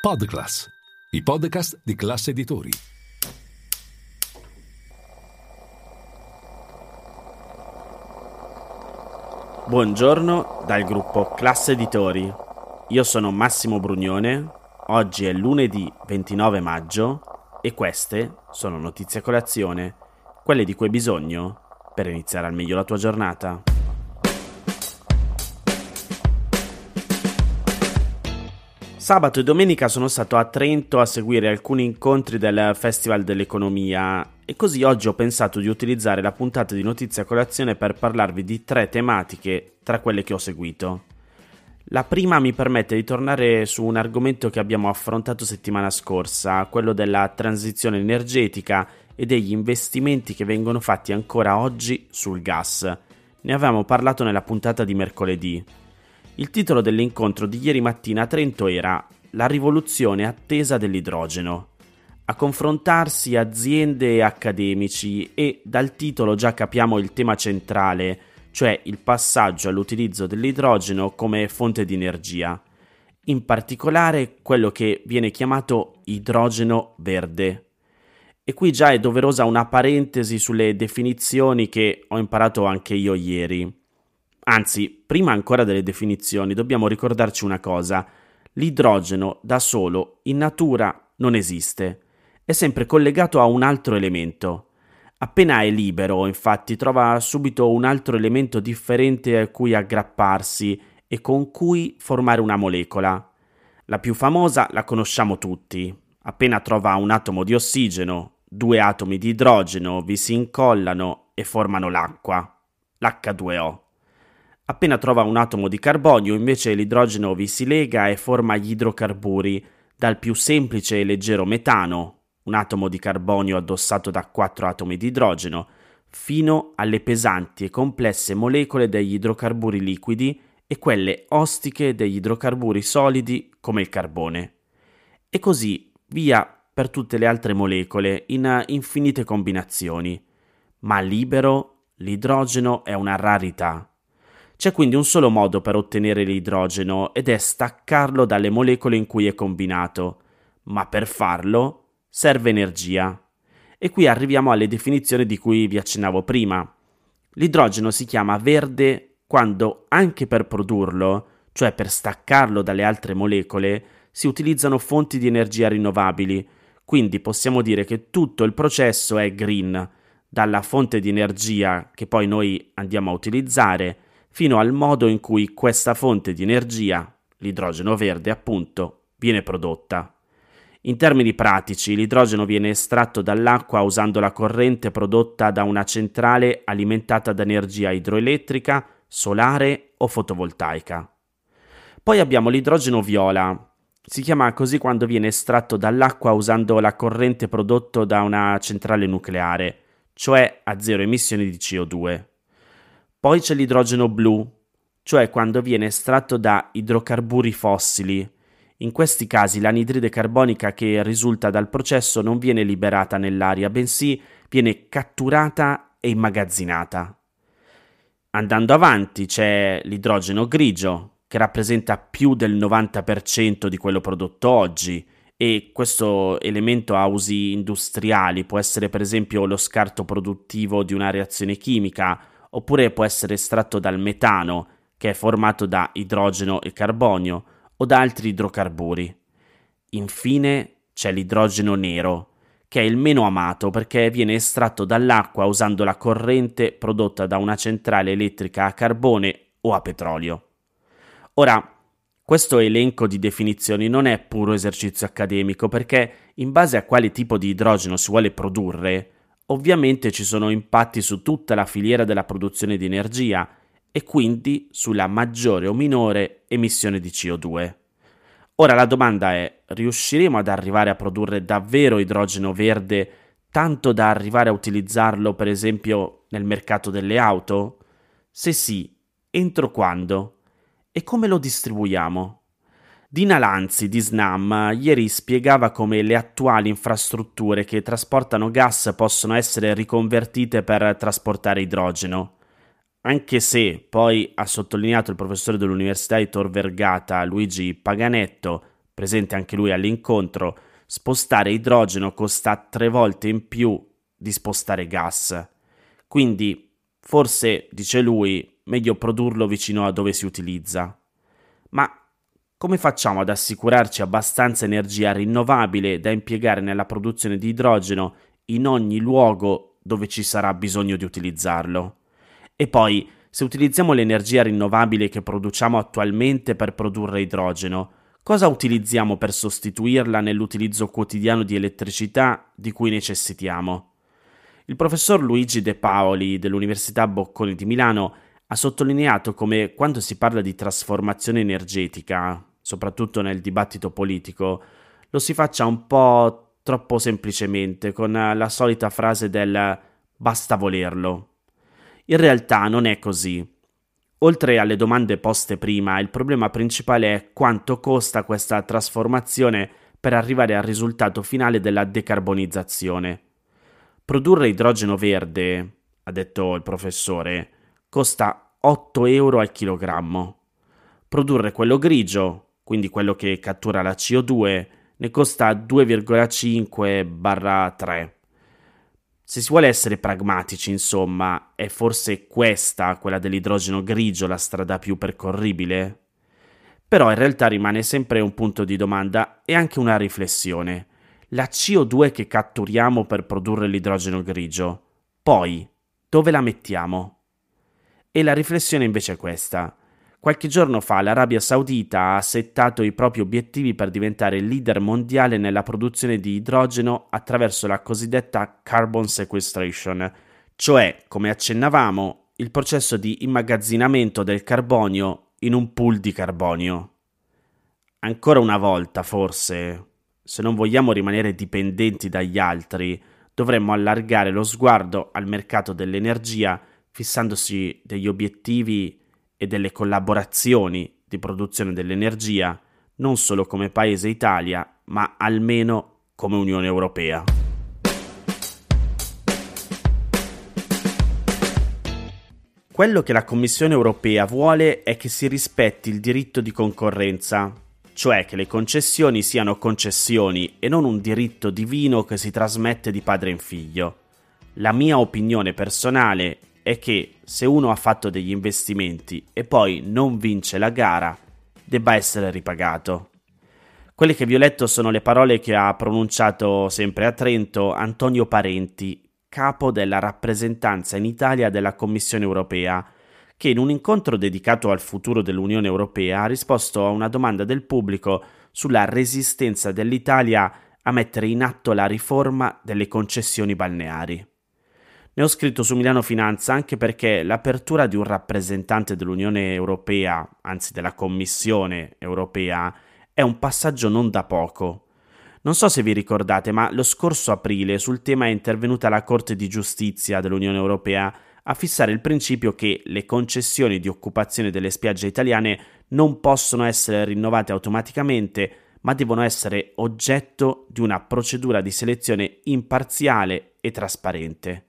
Podclass, i podcast di classe editori. Buongiorno dal gruppo Classe Editori. Io sono Massimo Brugnone. Oggi è lunedì 29 maggio e queste sono notizie a colazione, quelle di cui hai bisogno per iniziare al meglio la tua giornata. Sabato e domenica sono stato a Trento a seguire alcuni incontri del Festival dell'Economia e così oggi ho pensato di utilizzare la puntata di Notizia Colazione per parlarvi di tre tematiche tra quelle che ho seguito. La prima mi permette di tornare su un argomento che abbiamo affrontato settimana scorsa, quello della transizione energetica e degli investimenti che vengono fatti ancora oggi sul gas. Ne avevamo parlato nella puntata di mercoledì. Il titolo dell'incontro di ieri mattina a Trento era La rivoluzione attesa dell'idrogeno. A confrontarsi aziende e accademici e dal titolo già capiamo il tema centrale, cioè il passaggio all'utilizzo dell'idrogeno come fonte di energia. In particolare quello che viene chiamato idrogeno verde. E qui già è doverosa una parentesi sulle definizioni che ho imparato anche io ieri. Anzi, prima ancora delle definizioni, dobbiamo ricordarci una cosa. L'idrogeno da solo in natura non esiste, è sempre collegato a un altro elemento. Appena è libero, infatti, trova subito un altro elemento differente a cui aggrapparsi e con cui formare una molecola. La più famosa la conosciamo tutti. Appena trova un atomo di ossigeno, due atomi di idrogeno vi si incollano e formano l'acqua, l'H2O. Appena trova un atomo di carbonio, invece l'idrogeno vi si lega e forma gli idrocarburi, dal più semplice e leggero metano, un atomo di carbonio addossato da quattro atomi di idrogeno, fino alle pesanti e complesse molecole degli idrocarburi liquidi e quelle ostiche degli idrocarburi solidi come il carbone. E così via per tutte le altre molecole in infinite combinazioni. Ma libero l'idrogeno è una rarità. C'è quindi un solo modo per ottenere l'idrogeno ed è staccarlo dalle molecole in cui è combinato, ma per farlo serve energia. E qui arriviamo alle definizioni di cui vi accennavo prima. L'idrogeno si chiama verde quando anche per produrlo, cioè per staccarlo dalle altre molecole, si utilizzano fonti di energia rinnovabili, quindi possiamo dire che tutto il processo è green, dalla fonte di energia che poi noi andiamo a utilizzare, fino al modo in cui questa fonte di energia, l'idrogeno verde appunto, viene prodotta. In termini pratici, l'idrogeno viene estratto dall'acqua usando la corrente prodotta da una centrale alimentata da energia idroelettrica, solare o fotovoltaica. Poi abbiamo l'idrogeno viola. Si chiama così quando viene estratto dall'acqua usando la corrente prodotta da una centrale nucleare, cioè a zero emissioni di CO2. Poi c'è l'idrogeno blu, cioè quando viene estratto da idrocarburi fossili. In questi casi l'anidride carbonica che risulta dal processo non viene liberata nell'aria, bensì viene catturata e immagazzinata. Andando avanti c'è l'idrogeno grigio, che rappresenta più del 90% di quello prodotto oggi, e questo elemento ha usi industriali, può essere per esempio lo scarto produttivo di una reazione chimica oppure può essere estratto dal metano, che è formato da idrogeno e carbonio, o da altri idrocarburi. Infine c'è l'idrogeno nero, che è il meno amato perché viene estratto dall'acqua usando la corrente prodotta da una centrale elettrica a carbone o a petrolio. Ora, questo elenco di definizioni non è puro esercizio accademico perché in base a quale tipo di idrogeno si vuole produrre, Ovviamente ci sono impatti su tutta la filiera della produzione di energia e quindi sulla maggiore o minore emissione di CO2. Ora la domanda è, riusciremo ad arrivare a produrre davvero idrogeno verde tanto da arrivare a utilizzarlo per esempio nel mercato delle auto? Se sì, entro quando? E come lo distribuiamo? Dina Lanzi di Snam ieri spiegava come le attuali infrastrutture che trasportano gas possono essere riconvertite per trasportare idrogeno. Anche se, poi ha sottolineato il professore dell'Università di Tor Vergata Luigi Paganetto, presente anche lui all'incontro, spostare idrogeno costa tre volte in più di spostare gas. Quindi, forse, dice lui, meglio produrlo vicino a dove si utilizza. Ma come facciamo ad assicurarci abbastanza energia rinnovabile da impiegare nella produzione di idrogeno in ogni luogo dove ci sarà bisogno di utilizzarlo? E poi, se utilizziamo l'energia rinnovabile che produciamo attualmente per produrre idrogeno, cosa utilizziamo per sostituirla nell'utilizzo quotidiano di elettricità di cui necessitiamo? Il professor Luigi De Paoli dell'Università Bocconi di Milano ha sottolineato come quando si parla di trasformazione energetica, soprattutto nel dibattito politico, lo si faccia un po' troppo semplicemente, con la solita frase del basta volerlo. In realtà non è così. Oltre alle domande poste prima, il problema principale è quanto costa questa trasformazione per arrivare al risultato finale della decarbonizzazione. Produrre idrogeno verde, ha detto il professore, costa 8 euro al chilogrammo. Produrre quello grigio, quindi quello che cattura la CO2, ne costa 2,5-3. Se si vuole essere pragmatici, insomma, è forse questa, quella dell'idrogeno grigio, la strada più percorribile? Però in realtà rimane sempre un punto di domanda e anche una riflessione. La CO2 che catturiamo per produrre l'idrogeno grigio, poi dove la mettiamo? E la riflessione invece è questa. Qualche giorno fa l'Arabia Saudita ha settato i propri obiettivi per diventare leader mondiale nella produzione di idrogeno attraverso la cosiddetta carbon sequestration, cioè, come accennavamo, il processo di immagazzinamento del carbonio in un pool di carbonio. Ancora una volta, forse, se non vogliamo rimanere dipendenti dagli altri, dovremmo allargare lo sguardo al mercato dell'energia fissandosi degli obiettivi e delle collaborazioni di produzione dell'energia non solo come Paese Italia, ma almeno come Unione Europea. Quello che la Commissione europea vuole è che si rispetti il diritto di concorrenza, cioè che le concessioni siano concessioni e non un diritto divino che si trasmette di padre in figlio. La mia opinione personale è che se uno ha fatto degli investimenti e poi non vince la gara, debba essere ripagato. Quelle che vi ho letto sono le parole che ha pronunciato sempre a Trento Antonio Parenti, capo della rappresentanza in Italia della Commissione europea, che in un incontro dedicato al futuro dell'Unione europea ha risposto a una domanda del pubblico sulla resistenza dell'Italia a mettere in atto la riforma delle concessioni balneari. Ne ho scritto su Milano Finanza anche perché l'apertura di un rappresentante dell'Unione Europea, anzi della Commissione Europea, è un passaggio non da poco. Non so se vi ricordate, ma lo scorso aprile sul tema è intervenuta la Corte di Giustizia dell'Unione Europea a fissare il principio che le concessioni di occupazione delle spiagge italiane non possono essere rinnovate automaticamente, ma devono essere oggetto di una procedura di selezione imparziale e trasparente.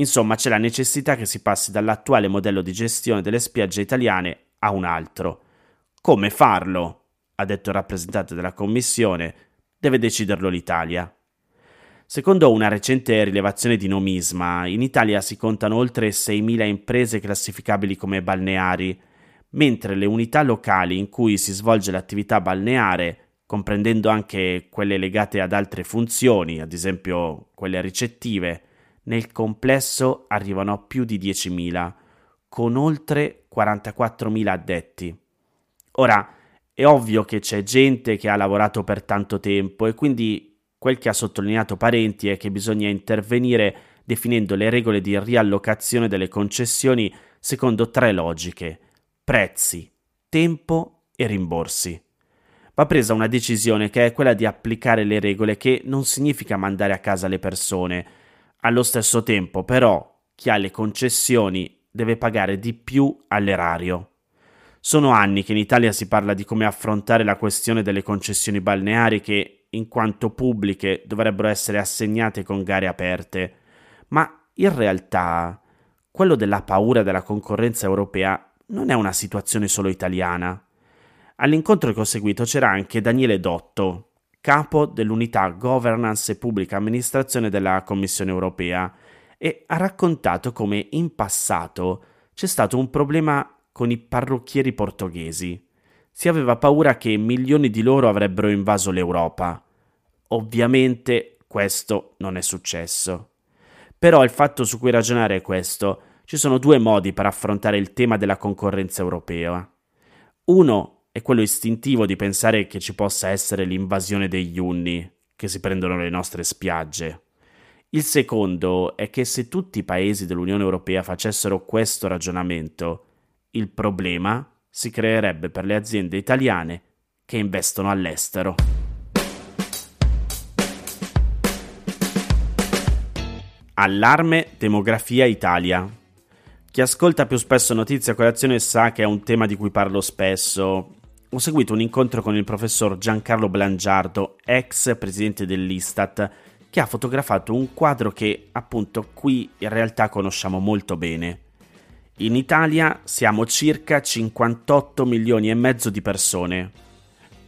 Insomma, c'è la necessità che si passi dall'attuale modello di gestione delle spiagge italiane a un altro. Come farlo? ha detto il rappresentante della Commissione, deve deciderlo l'Italia. Secondo una recente rilevazione di Nomisma, in Italia si contano oltre 6.000 imprese classificabili come balneari, mentre le unità locali in cui si svolge l'attività balneare, comprendendo anche quelle legate ad altre funzioni, ad esempio quelle ricettive, nel complesso arrivano a più di 10.000, con oltre 44.000 addetti. Ora, è ovvio che c'è gente che ha lavorato per tanto tempo e quindi quel che ha sottolineato Parenti è che bisogna intervenire definendo le regole di riallocazione delle concessioni secondo tre logiche: prezzi, tempo e rimborsi. Va presa una decisione che è quella di applicare le regole, che non significa mandare a casa le persone, allo stesso tempo, però, chi ha le concessioni deve pagare di più all'erario. Sono anni che in Italia si parla di come affrontare la questione delle concessioni balneari che, in quanto pubbliche, dovrebbero essere assegnate con gare aperte, ma in realtà quello della paura della concorrenza europea non è una situazione solo italiana. All'incontro che ho seguito c'era anche Daniele Dotto, capo dell'unità Governance e Pubblica Amministrazione della Commissione europea, e ha raccontato come in passato c'è stato un problema con i parrucchieri portoghesi. Si aveva paura che milioni di loro avrebbero invaso l'Europa. Ovviamente questo non è successo. Però il fatto su cui ragionare è questo. Ci sono due modi per affrontare il tema della concorrenza europea. Uno è quello istintivo di pensare che ci possa essere l'invasione degli unni che si prendono le nostre spiagge. Il secondo è che se tutti i paesi dell'Unione Europea facessero questo ragionamento, il problema si creerebbe per le aziende italiane che investono all'estero. Allarme Demografia Italia. Chi ascolta più spesso Notizia Colazione sa che è un tema di cui parlo spesso. Ho seguito un incontro con il professor Giancarlo Blangiardo, ex presidente dell'Istat, che ha fotografato un quadro che appunto qui in realtà conosciamo molto bene. In Italia siamo circa 58 milioni e mezzo di persone,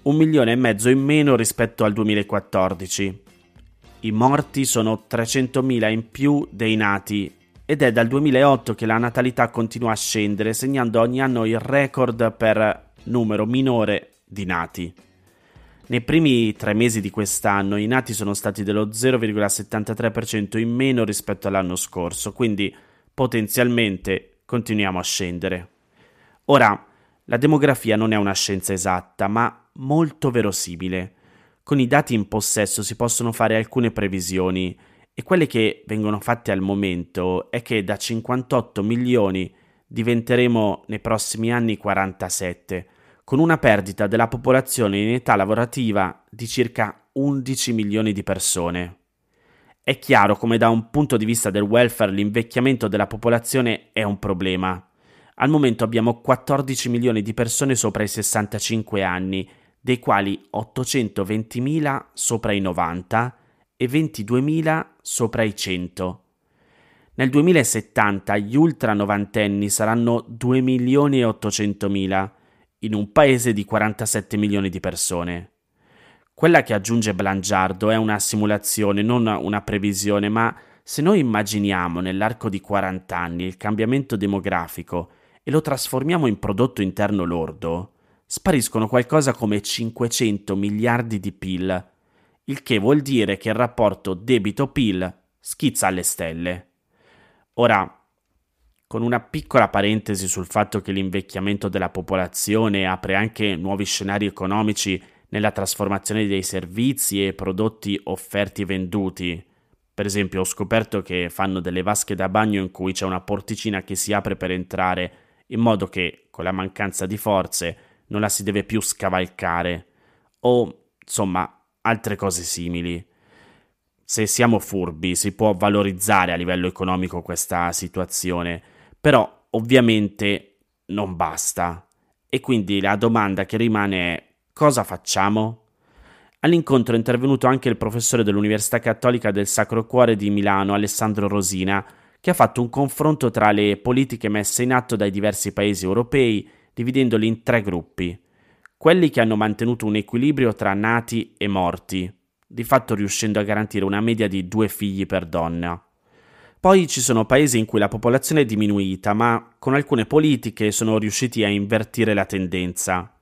un milione e mezzo in meno rispetto al 2014. I morti sono 300.000 in più dei nati ed è dal 2008 che la natalità continua a scendere, segnando ogni anno il record per numero minore di nati. Nei primi tre mesi di quest'anno i nati sono stati dello 0,73% in meno rispetto all'anno scorso, quindi potenzialmente continuiamo a scendere. Ora, la demografia non è una scienza esatta, ma molto verosimile con i dati in possesso si possono fare alcune previsioni e quelle che vengono fatte al momento è che da 58 milioni diventeremo nei prossimi anni 47, con una perdita della popolazione in età lavorativa di circa 11 milioni di persone. È chiaro come da un punto di vista del welfare l'invecchiamento della popolazione è un problema. Al momento abbiamo 14 milioni di persone sopra i 65 anni dei quali 820.000 sopra i 90 e 22.000 sopra i 100. Nel 2070 gli ultra novantenni saranno 2 milioni e 800.000 in un paese di 47 milioni di persone. Quella che aggiunge Blangiardo è una simulazione, non una previsione, ma se noi immaginiamo nell'arco di 40 anni il cambiamento demografico e lo trasformiamo in prodotto interno lordo, spariscono qualcosa come 500 miliardi di PIL, il che vuol dire che il rapporto debito-PIL schizza alle stelle. Ora, con una piccola parentesi sul fatto che l'invecchiamento della popolazione apre anche nuovi scenari economici nella trasformazione dei servizi e prodotti offerti e venduti. Per esempio, ho scoperto che fanno delle vasche da bagno in cui c'è una porticina che si apre per entrare, in modo che, con la mancanza di forze, non la si deve più scavalcare o insomma altre cose simili. Se siamo furbi si può valorizzare a livello economico questa situazione, però ovviamente non basta. E quindi la domanda che rimane è cosa facciamo? All'incontro è intervenuto anche il professore dell'Università Cattolica del Sacro Cuore di Milano, Alessandro Rosina, che ha fatto un confronto tra le politiche messe in atto dai diversi paesi europei dividendoli in tre gruppi. Quelli che hanno mantenuto un equilibrio tra nati e morti, di fatto riuscendo a garantire una media di due figli per donna. Poi ci sono paesi in cui la popolazione è diminuita, ma con alcune politiche sono riusciti a invertire la tendenza.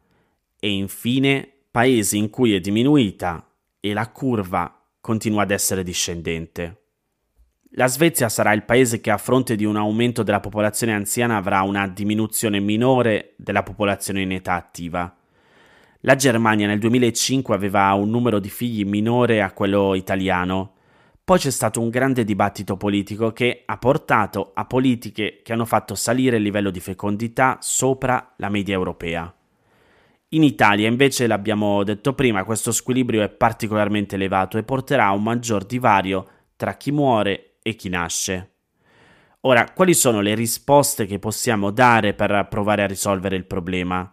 E infine paesi in cui è diminuita e la curva continua ad essere discendente. La Svezia sarà il paese che a fronte di un aumento della popolazione anziana avrà una diminuzione minore della popolazione in età attiva. La Germania nel 2005 aveva un numero di figli minore a quello italiano. Poi c'è stato un grande dibattito politico che ha portato a politiche che hanno fatto salire il livello di fecondità sopra la media europea. In Italia invece, l'abbiamo detto prima, questo squilibrio è particolarmente elevato e porterà a un maggior divario tra chi muore e chi nasce. Ora, quali sono le risposte che possiamo dare per provare a risolvere il problema?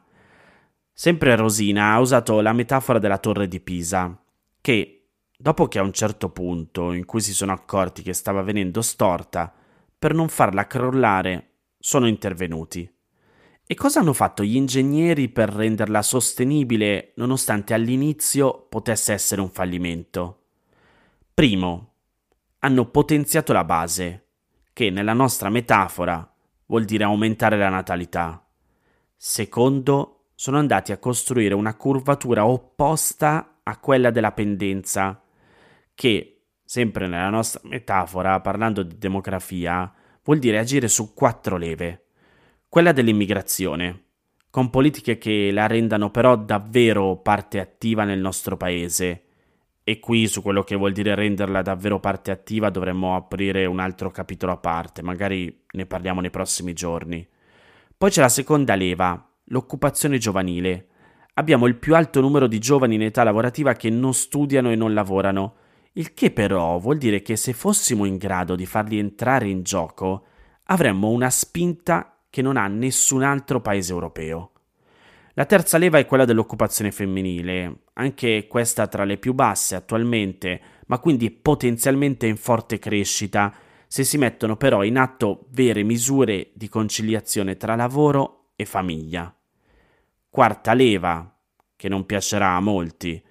Sempre Rosina ha usato la metafora della torre di Pisa, che, dopo che a un certo punto in cui si sono accorti che stava venendo storta, per non farla crollare, sono intervenuti. E cosa hanno fatto gli ingegneri per renderla sostenibile nonostante all'inizio potesse essere un fallimento? Primo, hanno potenziato la base, che nella nostra metafora vuol dire aumentare la natalità. Secondo, sono andati a costruire una curvatura opposta a quella della pendenza, che, sempre nella nostra metafora, parlando di demografia, vuol dire agire su quattro leve quella dell'immigrazione, con politiche che la rendano però davvero parte attiva nel nostro paese. E qui su quello che vuol dire renderla davvero parte attiva dovremmo aprire un altro capitolo a parte, magari ne parliamo nei prossimi giorni. Poi c'è la seconda leva, l'occupazione giovanile. Abbiamo il più alto numero di giovani in età lavorativa che non studiano e non lavorano, il che però vuol dire che se fossimo in grado di farli entrare in gioco, avremmo una spinta che non ha nessun altro paese europeo. La terza leva è quella dell'occupazione femminile, anche questa tra le più basse attualmente, ma quindi potenzialmente in forte crescita, se si mettono però in atto vere misure di conciliazione tra lavoro e famiglia. Quarta leva, che non piacerà a molti,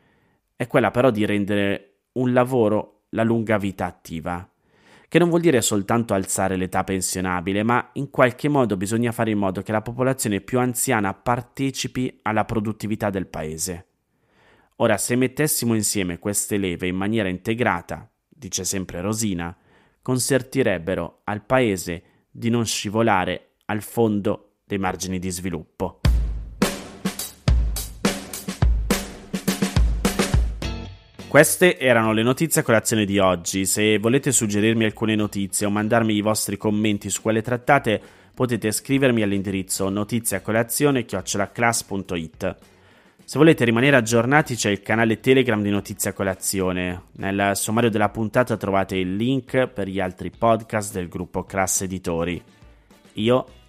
è quella però di rendere un lavoro la lunga vita attiva che non vuol dire soltanto alzare l'età pensionabile, ma in qualche modo bisogna fare in modo che la popolazione più anziana partecipi alla produttività del paese. Ora, se mettessimo insieme queste leve in maniera integrata, dice sempre Rosina, consentirebbero al paese di non scivolare al fondo dei margini di sviluppo. Queste erano le notizie a colazione di oggi. Se volete suggerirmi alcune notizie o mandarmi i vostri commenti su quelle trattate, potete scrivermi all'indirizzo notiziacolazione.it. Se volete rimanere aggiornati c'è il canale Telegram di Notizia Colazione. Nel sommario della puntata trovate il link per gli altri podcast del gruppo Class Editori. Io